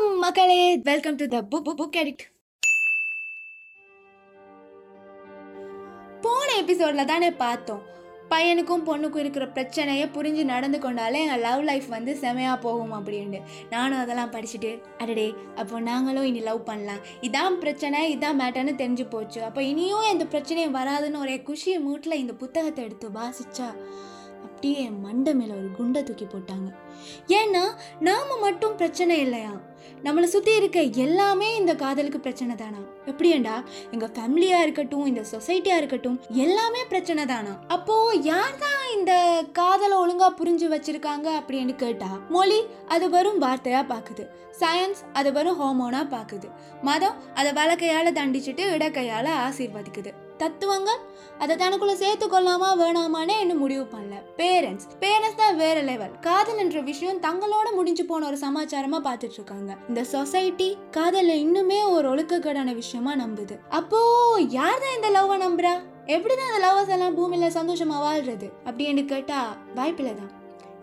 வணக்கம் மக்களே. Welcome to the book book addict போன எபிசோட்ல தானே பார்த்தோம். பையனுக்கும் பொண்ணுக்கும் இருக்கிற பிரச்சனையை புரிஞ்சு நடந்து கொண்டாலே எங்கள் லவ் லைஃப் வந்து செமையாக போகும் அப்படின்ட்டு. நானும் அதெல்லாம் படிச்சுட்டு அடடே அப்போ நாங்களும் இனி லவ் பண்ணலாம். இதான் பிரச்சனை இதான் மேட்டர்னு தெரிஞ்சு போச்சு. அப்போ இனியும் எந்த பிரச்சனையும் வராதுன்னு ஒரே குஷி மூட்டில் இந்த புத்தகத்தை எடுத்து வாசிச்சா. அப்படியே என் மண்டை மேலே ஒரு குண்டை தூக்கி போட்டாங்க. ஏன்னா நாம் மட்டும் பிரச்சனை இல்லையா? நம்மளை சுற்றி இருக்க எல்லாமே இந்த காதலுக்கு பிரச்சனை தானா? எப்படியேண்டா? எங்கள் ஃபேமிலியாக இருக்கட்டும் இந்த சொசைட்டியாக இருக்கட்டும் எல்லாமே பிரச்சனை தானா? அப்போது யார் தான் இந்த காதலை ஒழுங்காக புரிஞ்சு வச்சுருக்காங்க அப்படின்னு கேட்டா மொழி அது வெறும் வார்த்தையாக பார்க்குது சயின்ஸ் அது வெறும் ஹோமோனாக பார்க்குது மதம் அதை வழக்கையால் தண்டிச்சுட்டு இடக்கையால் ஆசீர்வதிக்குது. தத்துவங்கள்? அதை தனக்குள்ள சேர்த்து கொள்ளாமா வேணாமான்னு இன்னும் முடிவு பண்ணல. பேரண்ட்ஸ் பேரண்ட்ஸ் தான் வேற லெவல் காதல் என்ற விஷயம் தங்களோட முடிஞ்சு போன ஒரு சமாச்சாரமா பார்த்துட்டு இருக்காங்க இந்த சொசைட்டி காதல இன்னுமே ஒரு ஒழுக்கக்கடான விஷயமா நம்புது. அப்போ யார் தான் இந்த லவ்வை நம்புறா? எப்படிதான் அந்த லவ்வர்ஸ் எல்லாம் பூமியில சந்தோஷமா வாழ்றது? அப்படின்னு கேட்டா வாய்ப்பில்லை தான்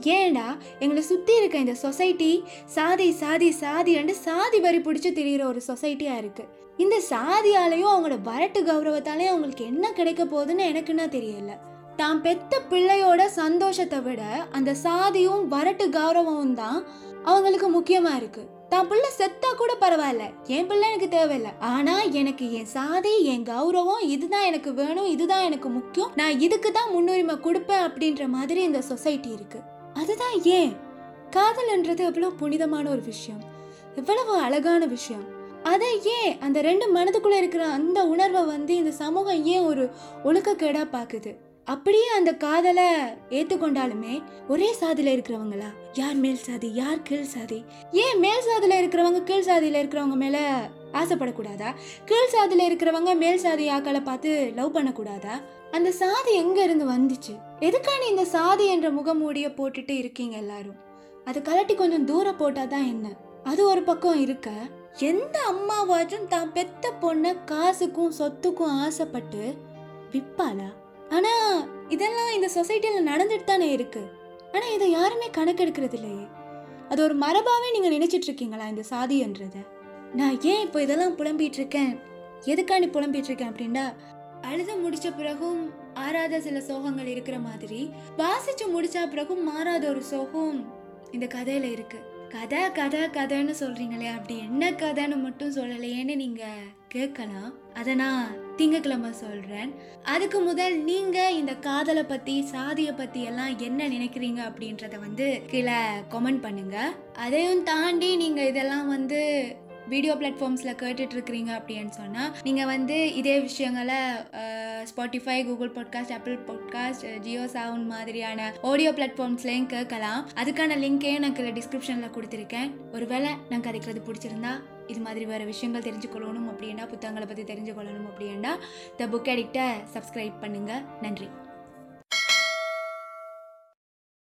ஏன்டா எங்களை சுற்றி இருக்க இந்த சொசைட்டி? சாதி சாதி சாதி சாதி வரி பிடிச்சி திரிகிற ஒரு சொசைட்டியாக இருக்குது இந்த சாதியாலையும் அவங்களோட வரட்டு கௌரவத்தாலேயும் அவங்களுக்கு என்ன கிடைக்க போகுதுன்னு எனக்குன்னா தெரியல. தான் பெத்த பிள்ளையோட சந்தோஷத்தை விட அந்த சாதியும் வரட்டு கௌரவமும் தான் அவங்களுக்கு முக்கியமாக இருக்குது தான் பிள்ளை செத்தா கூட பரவாயில்ல. என் பிள்ளை எனக்கு தேவையில்லை. ஆனா எனக்கு என் சாதி என் கௌரவம் இதுதான் எனக்கு வேணும் இதுதான் எனக்கு முக்கியம். நான் இதுக்கு தான் முன்னுரிமை கொடுப்பேன் அப்படின்ற மாதிரி இந்த சொசைட்டி இருக்கு. அதுதான் ஏன்? காதல்ன்றது எவ்வளவு புனிதமான ஒரு விஷயம். எவ்வளவு அழகான விஷயம். அதை ஏன் அந்த ரெண்டு மனதுக்குள்ள இருக்கிற அந்த உணர்வை வந்து இந்த சமூகம் ஏன் ஒரு ஒழுக்கக்கேடா பாக்குது? அப்படியே அந்த காதலை ஏத்துக்கொண்டாலுமே ஒரே சாதியில இருக்கிறவங்களா? யார் மேல் சாதி? யார் கீழ் சாதி? ஏன் மேல் சாதியில இருக்கிறவங்க கீழ் சாதியில இருக்கிறவங்க மேல ஆசைப்படக்கூடாதா? கீழ் சாதியில இருக்கிறவங்க மேல் சாதி ஆக்களை பார்த்து லவ் பண்ணக்கூடாதா? அந்த சாதி எங்க இருந்து வந்துச்சு? எதுக்கான இந்த சாதி என்ற முகமூடிய போட்டுட்டு இருக்கீங்க எல்லாரும்? அது கலட்டி கொஞ்சம் தூரம் போட்டாதான் என்ன? அது ஒரு பக்கம் இருக்க. எந்த அம்மாவாச்சும் தான் பெத்த பொண்ணை காசுக்கும் சொத்துக்கும் ஆசைப்பட்டு விற்பாளா ஆனா இதெல்லாம் இந்த சொசைட்டியில நடந்துட்டு தானே இருக்கு. ஆனா இதை யாருமே கணக்கெடுக்கிறது இல்லையே அது ஒரு மரபாவே நீங்க நினைச்சிட்டு இருக்கீங்களா இந்த சாதின்றதை நான் ஏன் இப்போ இதெல்லாம் புலம்பிட்டு இருக்கேன் எதுக்காண்டி புலம்பிட்டு இருக்கேன் அப்படின்னா அழுத முடிச்ச பிறகும் ஆறாத சில சோகங்கள் இருக்கிற மாதிரி வாசிச்சு முடிச்ச பிறகும் மாறாத ஒரு சோகம் இந்த கதையில இருக்கு. கதை கதை கதைன்னு சொல்றீங்களே அப்படி என்ன கதைன்னு மட்டும் சொல்லலையேன்னு நீங்க கேட்கலாம். அதை நான் திங்கக்கிழமை சொல்றேன். அதுக்கு முதல் நீங்க இந்த காதலை பத்தி சாதியை பத்தி எல்லாம் என்ன நினைக்கிறீங்க அப்படின்றத வந்து கீழே கமெண்ட் பண்ணுங்க. அதையும் தாண்டி நீங்க இதெல்லாம் வந்து வீடியோ பிளாட்ஃபார்ம்ஸில் கேட்டுட்ருக்கிறீங்க அப்படின்னு சொன்னால் நீங்கள் வந்து இதே விஷயங்களை Spotify Google podcast Apple podcast Jio sound மாதிரியான ஆடியோ பிளாட்ஃபார்ம்ஸ்லேயும் கேட்கலாம். அதுக்கான லிங்கே நான் கீழே டிஸ்கிரிப்ஷனில் கொடுத்துருக்கேன். ஒருவேளை நான் கதைக்கிறது பிடிச்சிருந்தா இது மாதிரி வேறு விஷயங்கள் தெரிஞ்சுக்கொள்ளணும் அப்படின்னா புத்தகங்களை பற்றி தெரிஞ்சுக்கொள்ளணும் அப்படின்னா த புக் அடிக்டை சப்ஸ்கிரைப் பண்ணுங்கள் நன்றி.